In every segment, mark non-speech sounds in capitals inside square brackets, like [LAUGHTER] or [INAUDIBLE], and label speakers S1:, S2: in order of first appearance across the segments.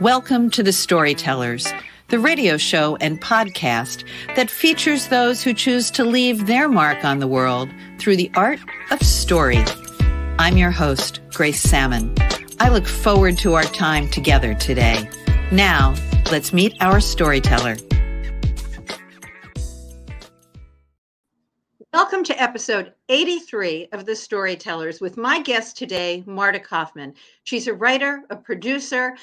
S1: Welcome to The Storytellers, the radio show and podcast that features those who choose to leave their mark on the world through the art of story. I'm your host, Grace Sammon. I look forward to our time together today. Now, let's meet our storyteller. Welcome to episode 83 of The Storytellers with my guest today, Marta Kauffman. She's a writer, a producer,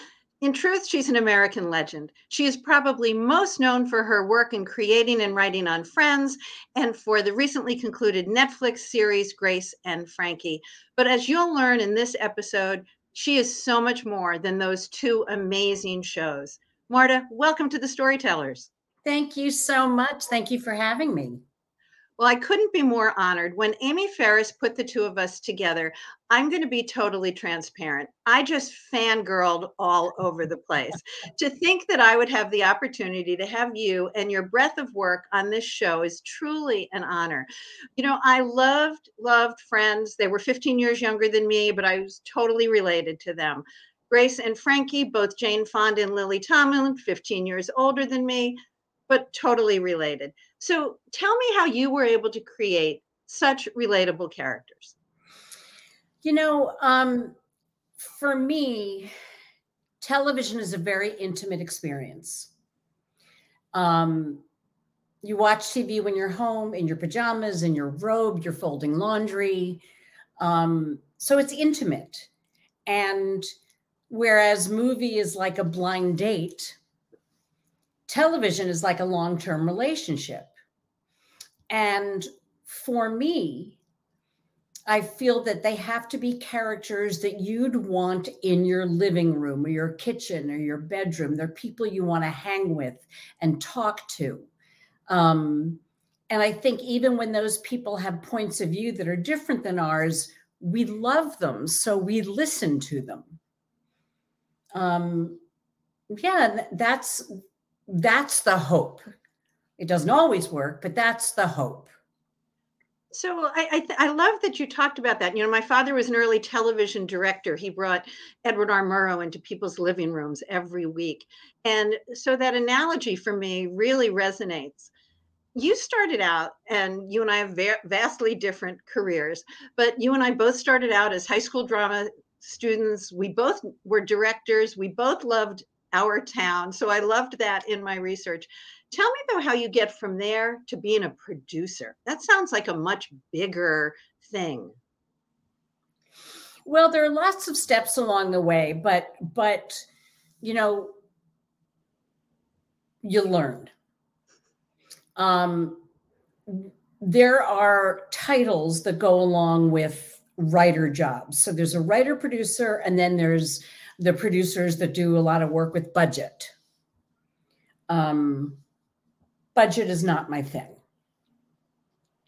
S1: in truth, she's an American legend. She is probably most known for her work in creating and writing on Friends and for the recently concluded Netflix series Grace and Frankie. But as you'll learn in this episode, she is so much more than those two amazing shows. Marta, welcome to the Storytellers.
S2: Thank you so much. Thank you for having me.
S1: Well, I couldn't be more honored. When Amy Ferris put the two of us together, I'm going to be totally transparent. I just fangirled all over the place. to think that I would have the opportunity to have you and your breadth of work on this show is truly an honor. You know, I loved, loved friends. They were 15 years younger than me, but I was totally related to them. Grace and Frankie, both Jane Fonda and Lily Tomlin, 15 years older than me, but totally related. So tell me how you were able to create such relatable characters.
S2: You know, um, for me, television is a very intimate experience. Um, you watch TV when you're home in your pajamas, in your robe, you're folding laundry. Um, so it's intimate. And whereas movie is like a blind date, television is like a long term relationship. And for me, I feel that they have to be characters that you'd want in your living room or your kitchen or your bedroom. They're people you want to hang with and talk to. Um, and I think even when those people have points of view that are different than ours, we love them, so we listen to them. Um, yeah, that's that's the hope. It doesn't always work, but that's the hope.
S1: So I I, th- I, love that you talked about that. You know, my father was an early television director. He brought Edward R. Murrow into people's living rooms every week, and so that analogy for me really resonates. You started out, and you and I have va- vastly different careers, but you and I both started out as high school drama students. We both were directors. We both loved our town. So I loved that in my research. Tell me though how you get from there to being a producer. That sounds like a much bigger thing.
S2: Well, there are lots of steps along the way, but but you know, you learn. Um, there are titles that go along with writer jobs. So there's a writer producer, and then there's the producers that do a lot of work with budget. Um, budget is not my thing.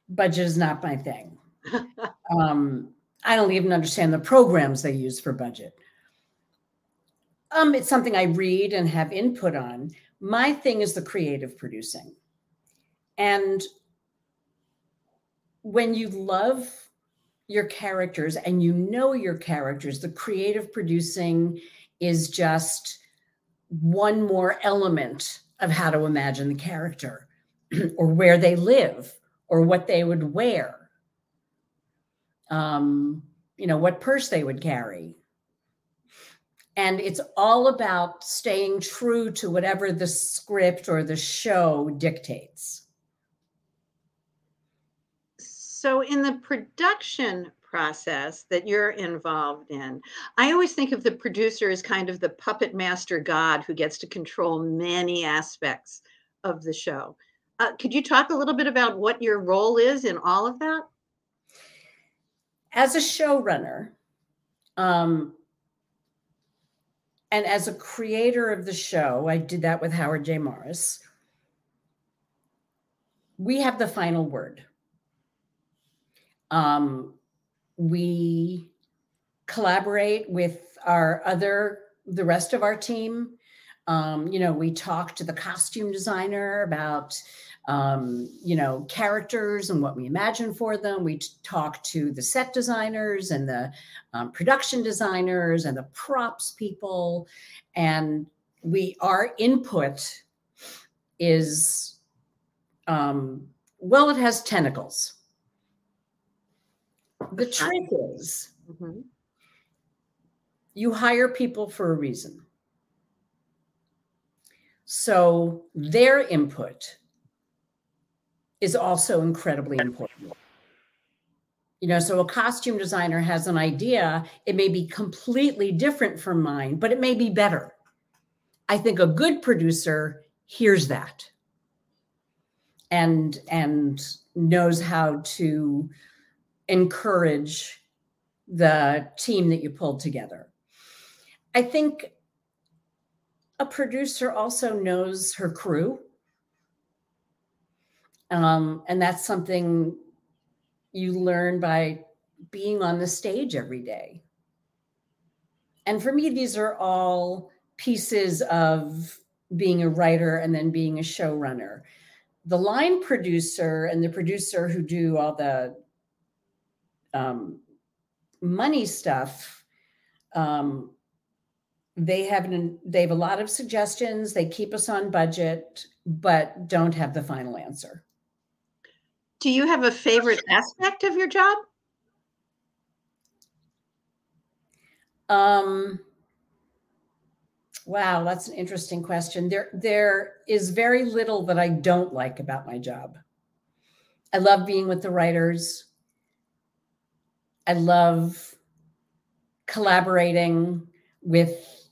S2: Budget is not my thing. [LAUGHS] um, I don't even understand the programs they use for budget. Um, it's something I read and have input on. My thing is the creative producing. And when you love your characters and you know your characters, the creative producing is just one more element of how to imagine the character [CLEARS THROAT] or where they live or what they would wear. Um, you know what purse they would carry. And it's all about staying true to whatever the script or the show dictates
S1: so in the production process that you're involved in. I always think of the producer as kind of the puppet master god who gets to control many aspects of the show. Uh, could you talk a little bit about what your role is in all of that?
S2: As a showrunner, um, and as a creator of the show, I did that with Howard J. Morris. We have the final word. Um, we collaborate with our other the rest of our team. Um, you know we talk to the costume designer about um, you know characters and what we imagine for them. We talk to the set designers and the um, production designers and the props people. And we our input is um, well, it has tentacles. The trick is mm-hmm. you hire people for a reason. So their input is also incredibly important. You know, so a costume designer has an idea, it may be completely different from mine, but it may be better. I think a good producer hears that and and knows how to encourage the team that you pulled together. I think a producer also knows her crew. Um, and that's something you learn by being on the stage every day. And for me, these are all pieces of being a writer and then being a showrunner. The line producer and the producer who do all the um, money stuff, um, they have an, they have a lot of suggestions. They keep us on budget, but don't have the final answer.
S1: Do you have a favorite aspect of your job?
S2: Um, wow, that's an interesting question. There, there is very little that I don't like about my job. I love being with the writers. I love collaborating with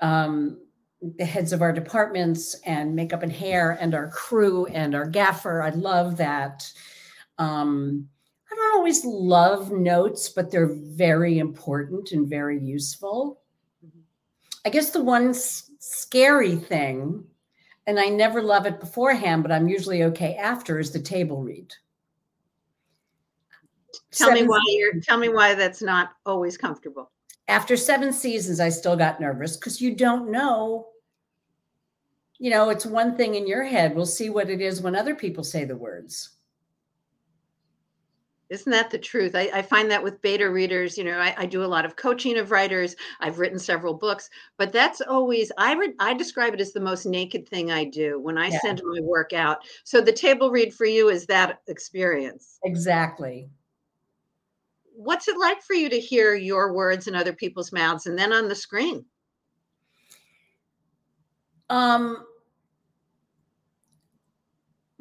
S2: um, the heads of our departments and makeup and hair and our crew and our gaffer. I love that. Um, I don't always love notes, but they're very important and very useful. I guess the one s- scary thing, and I never love it beforehand, but I'm usually okay after, is the table read.
S1: Tell me why you're tell me why that's not always comfortable.
S2: After seven seasons, I still got nervous because you don't know you know, it's one thing in your head. We'll see what it is when other people say the words.
S1: Isn't that the truth? I, I find that with beta readers, you know, I, I, do a lot of coaching of writers. I've written several books, but that's always I read I describe it as the most naked thing I do when I yeah. send my work out. So the table read for you is that experience.
S2: Exactly.
S1: What's it like for you to hear your words in other people's mouths and then on the screen?
S2: Um,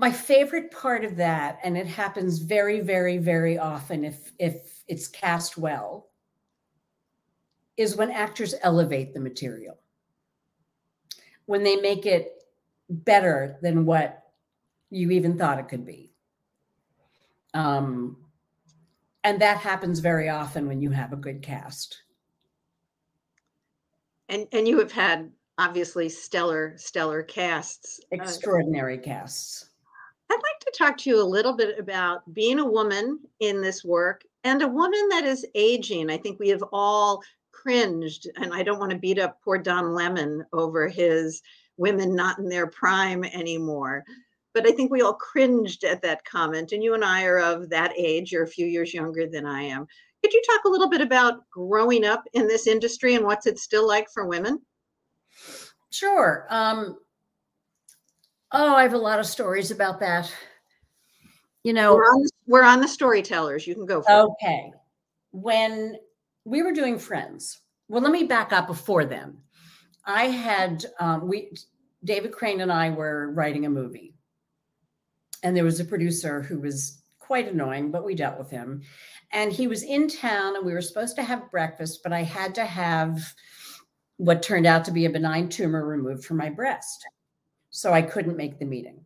S2: my favorite part of that and it happens very very very often if if it's cast well is when actors elevate the material when they make it better than what you even thought it could be um, and that happens very often when you have a good cast
S1: and and you have had obviously stellar stellar casts
S2: extraordinary uh, casts
S1: I'd like to talk to you a little bit about being a woman in this work and a woman that is aging. I think we have all cringed, and I don't want to beat up poor Don Lemon over his women not in their prime anymore. But I think we all cringed at that comment. And you and I are of that age. You're a few years younger than I am. Could you talk a little bit about growing up in this industry and what's it still like for women?
S2: Sure. Um, Oh, I have a lot of stories about that. You know,
S1: we're on, we're on the storytellers. You can go.
S2: okay. It. When we were doing Friends, well, let me back up before then. I had um, we David Crane and I were writing a movie, and there was a producer who was quite annoying, but we dealt with him. And he was in town, and we were supposed to have breakfast, but I had to have what turned out to be a benign tumor removed from my breast so I couldn't make the meeting.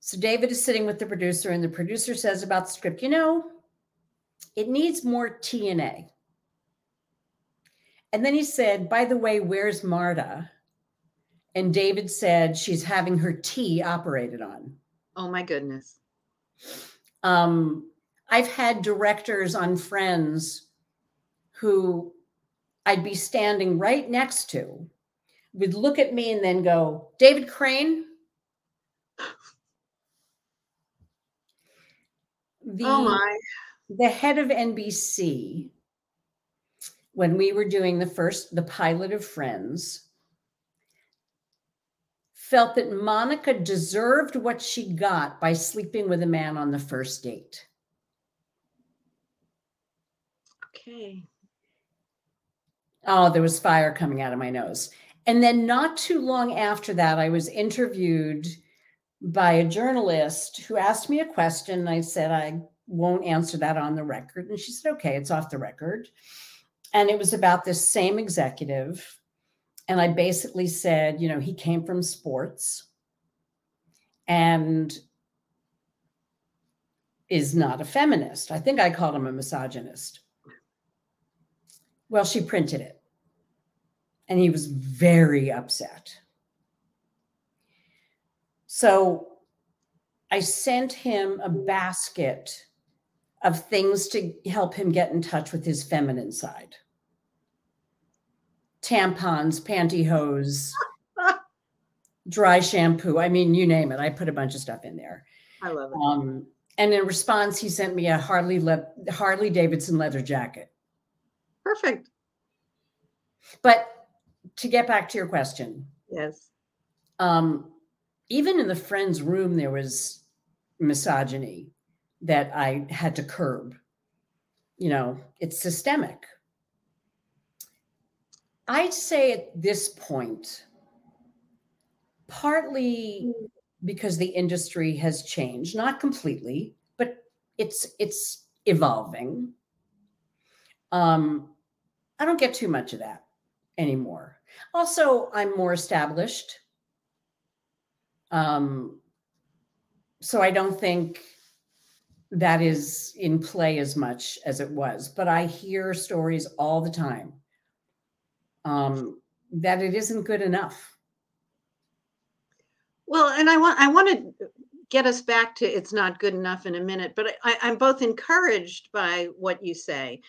S2: So David is sitting with the producer, and the producer says about the script, you know, it needs more TNA. And then he said, by the way, where's Marta? And David said, she's having her T operated on.
S1: Oh my goodness.
S2: Um, I've had directors on Friends who I'd be standing right next to would look at me and then go, David Crane.
S1: The, oh my.
S2: The head of NBC, when we were doing the first, the pilot of Friends, felt that Monica deserved what she got by sleeping with a man on the first date.
S1: Okay.
S2: Oh, there was fire coming out of my nose. And then not too long after that, I was interviewed by a journalist who asked me a question. And I said, I won't answer that on the record. And she said, okay, it's off the record. And it was about this same executive. And I basically said, you know, he came from sports and is not a feminist. I think I called him a misogynist. Well, she printed it. And he was very upset. So I sent him a basket of things to help him get in touch with his feminine side tampons, pantyhose, dry shampoo. I mean, you name it. I put a bunch of stuff in there.
S1: I love it.
S2: Um, and in response, he sent me a Harley Le- Harley Davidson leather jacket.
S1: Perfect.
S2: But to get back to your question,
S1: Yes.
S2: um, even in the friend's room, there was misogyny that I had to curb. You know, it's systemic. I'd say at this point, partly because the industry has changed, not completely, but it's it's evolving. Um, I don't get too much of that anymore. Also, I'm more established. Um, so I don't think that is in play as much as it was. But I hear stories all the time um, that it isn't good enough.
S1: Well, and I want I want to get us back to it's not good enough in a minute, but I, I'm both encouraged by what you say.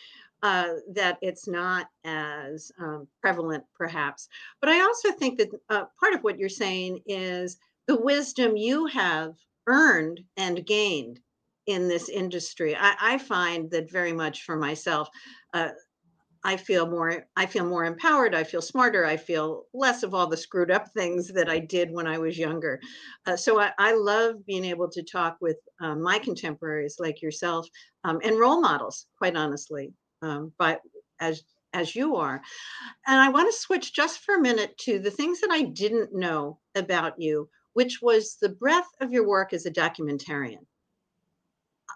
S1: Uh, that it's not as um, prevalent, perhaps. But I also think that uh, part of what you're saying is the wisdom you have earned and gained in this industry. I, I find that very much for myself. Uh, I feel more I feel more empowered, I feel smarter, I feel less of all the screwed up things that I did when I was younger. Uh, so I, I, love being able to talk with um, my contemporaries like yourself um, and role models, quite honestly, um, but as as you are. And I want to switch just for a minute to the things that I didn't know about you, which was the breadth of your work as a documentarian.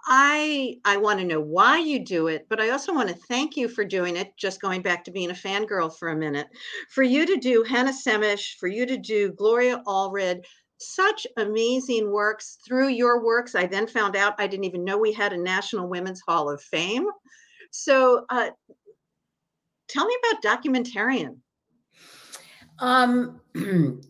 S1: I I want to know why you do it, but I also want to thank you for doing it. Just going back to being a fangirl for a minute, for you to do Hannah Senesh, for you to do Gloria Allred, such amazing works through your works. I then found out I didn't even know we had a National Women's Hall of Fame. So, uh, tell me about documentarian.
S2: Um, [CLEARS THROAT]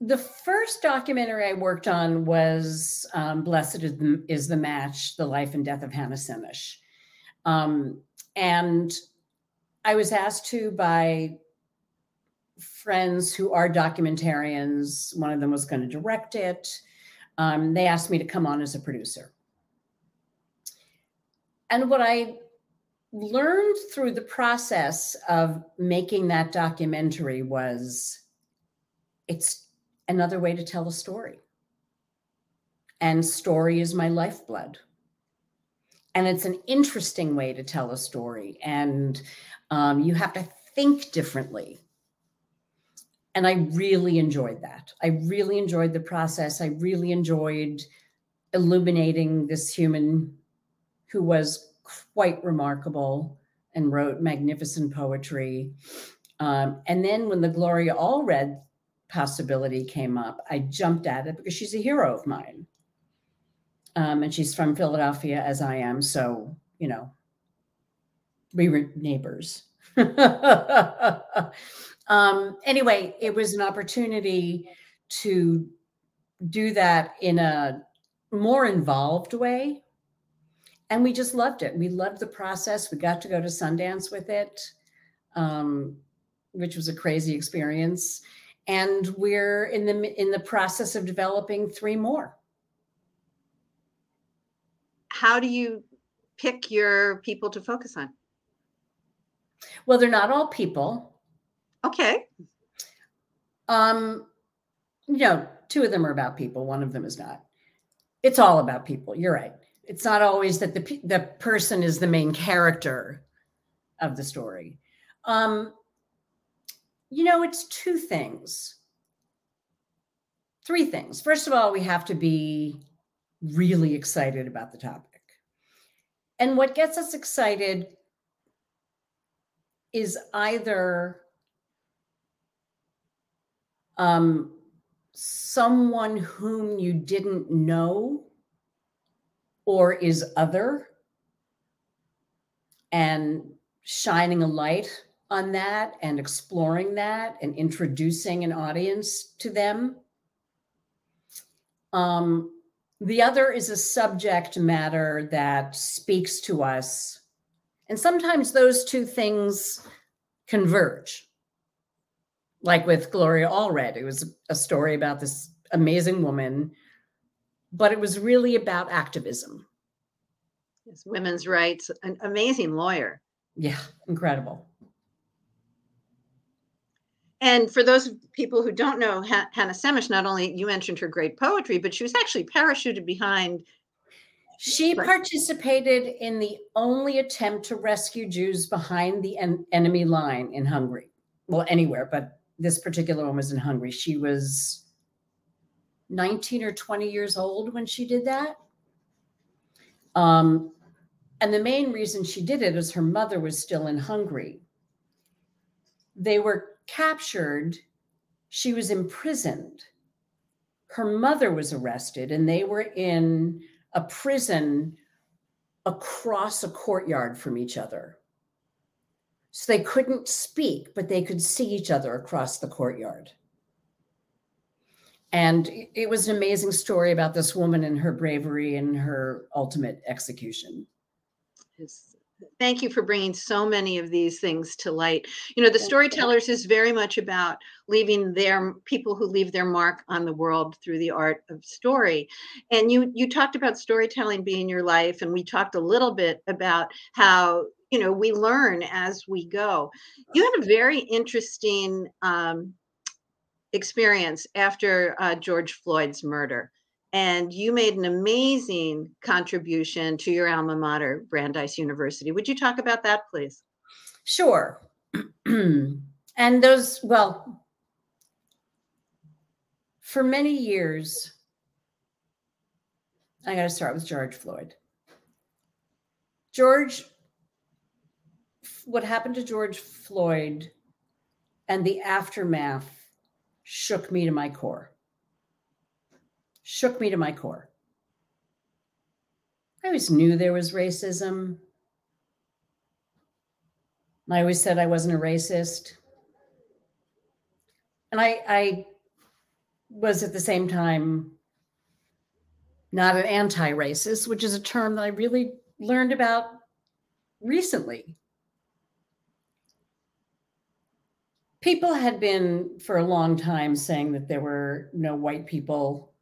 S2: the first documentary I worked on was um, Blessed is the, Match, The Life and Death of Hannah Senesh. Um, and I was asked to by friends who are documentarians, one of them was going to direct it. Um, they asked me to come on as a producer. And what I learned through the process of making that documentary was it's another way to tell a story. And story is my lifeblood. And it's an interesting way to tell a story. And um, you have to think differently. And I really enjoyed that. I really enjoyed the process. I really enjoyed illuminating this human who was quite remarkable and wrote magnificent poetry. Um, and then when the Gloria Allred possibility came up, I jumped at it because she's a hero of mine. Um, and she's from Philadelphia, as I am. So, you know, we were neighbors. [LAUGHS] um, anyway, it was an opportunity to do that in a more involved way. And we just loved it. We loved the process. We got to go to Sundance with it, um, which was a crazy experience and we're in the in the process of developing three more
S1: how do you pick your people to focus on
S2: well they're not all people
S1: okay
S2: um you know, two of them are about people, one of them is not. It's all about people. You're right. It's not always that the the person is the main character of the story. Um, you know, it's two things. Three things. First of all, we have to be really excited about the topic. And what gets us excited is either um, someone whom you didn't know or is other and shining a light on that and exploring that and introducing an audience to them. Um, the other is a subject matter that speaks to us. And sometimes those two things converge. Like with Gloria Allred, it was a story about this amazing woman, but it was really about activism.
S1: Yes, women's rights, an amazing lawyer.
S2: Yeah, incredible.
S1: And for those people who don't know Hannah Senesh, not only you mentioned her great poetry, but she was actually parachuted behind.
S2: She participated in the only attempt to rescue Jews behind the en- enemy line in Hungary. Well, anywhere, but this particular one was in Hungary. She was 19 or 20 years old when she did that. Um, and the main reason she did it is her mother was still in Hungary. They were captured, she was imprisoned. Her mother was arrested, and they were in a prison across a courtyard from each other. So they couldn't speak, but they could see each other across the courtyard. And it was an amazing story about this woman and her bravery and her ultimate execution.
S1: It's thank you for bringing so many of these things to light. You know the storytellers is very much about leaving their people who leave their mark on the world through the art of story. And you you talked about storytelling being your life and we talked a little bit about how you know we learn as we go. You had a very interesting um, experience after uh, george floyd's murder and you made an amazing contribution to your alma mater, Brandeis University. Would you talk about that, please?
S2: Sure. [CLEARS THROAT] and those, well, for many years, I got to start with George Floyd. George, what happened to George Floyd and the aftermath shook me to my core shook me to my core. I always knew there was racism. I always said I wasn't a racist. And I, I was at the same time not an anti racist, which is a term that I really learned about recently. People had been for a long time saying that there were no white people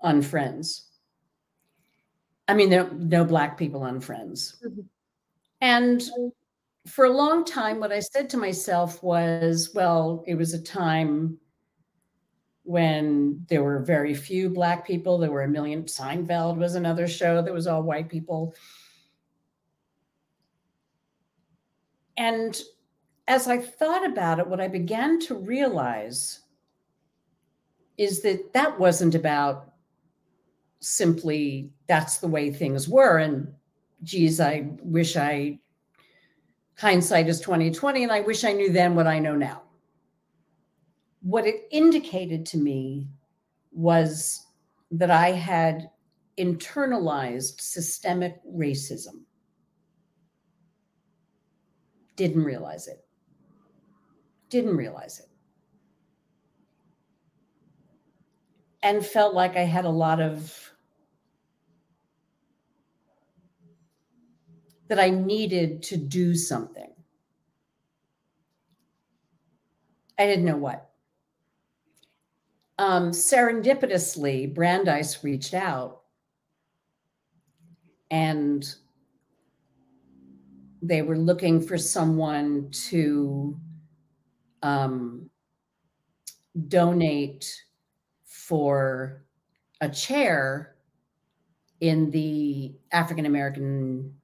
S2: on Friends. I mean, there no black people on Friends. Mm-hmm. And for a long time, what I said to myself was, well, it was a time when there were very few black people. There were a million. Seinfeld was another show that was all white people. And as I thought about it, what I began to realize is that that wasn't about simply that's the way things were. And geez, I wish I hindsight is 2020, and I wish I knew then what I know now. What it indicated to me was that I had internalized systemic racism. Didn't realize it. Didn't realize it. And felt like I had a lot of that I needed to do something. I didn't know what. Um, serendipitously, Brandeis reached out and they were looking for someone to um, donate for a chair in the African American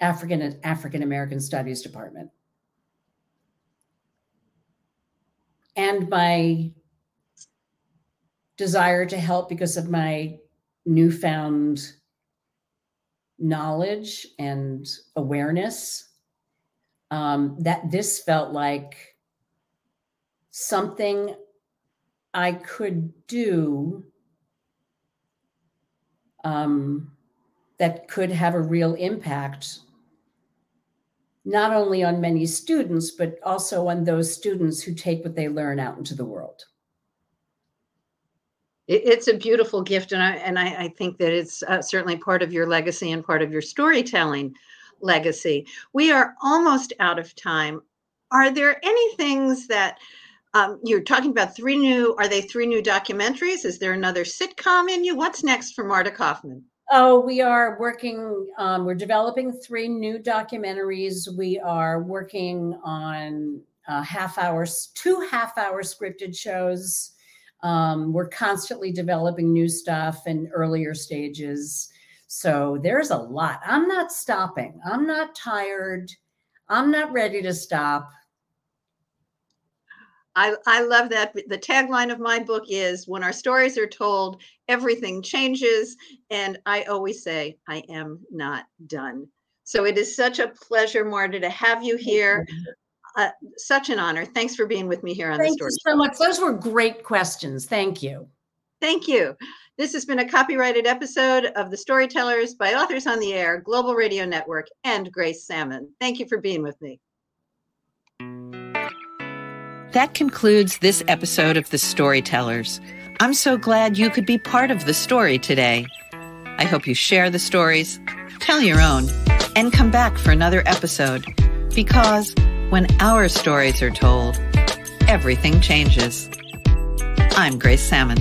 S2: African African American Studies department. And my desire to help because of my newfound knowledge and awareness um, that this felt like something I could do um, that could have a real impact, not only on many students, but also on those students who take what they learn out into the world.
S1: It's a beautiful gift and i and i, I think that it's uh, certainly part of your legacy and part of your storytelling legacy. We are almost out of time. Are there any things that um, you're talking about three new are they three new documentaries? Is there another sitcom in you? What's next for marta kauffman
S2: Oh, we are working, um, we're developing three new documentaries. We are working on uh, half hours, two half hour scripted shows um, we're constantly developing new stuff in earlier stages. So there's a lot. I'm not stopping. I'm not tired. I'm not ready to stop.
S1: I, I love that. The tagline of my book is when our stories are told, everything changes. And I always say, I am not done. So it is such a pleasure, Marta, to have you here uh, such an honor. Thanks for being with me here on
S2: Thank
S1: the story.
S2: Thank you so much. Those were great questions. Thank you.
S1: Thank you. This has been a copyrighted episode of The Storytellers by Authors on the Air, Global Radio Network, and Grace Sammon. Thank you for being with me.
S3: That concludes this episode of The Storytellers. I'm so glad you could be part of the story today. I hope you share the stories, tell your own, and come back for another episode because when our stories are told, everything changes. I'm Grace Sammon.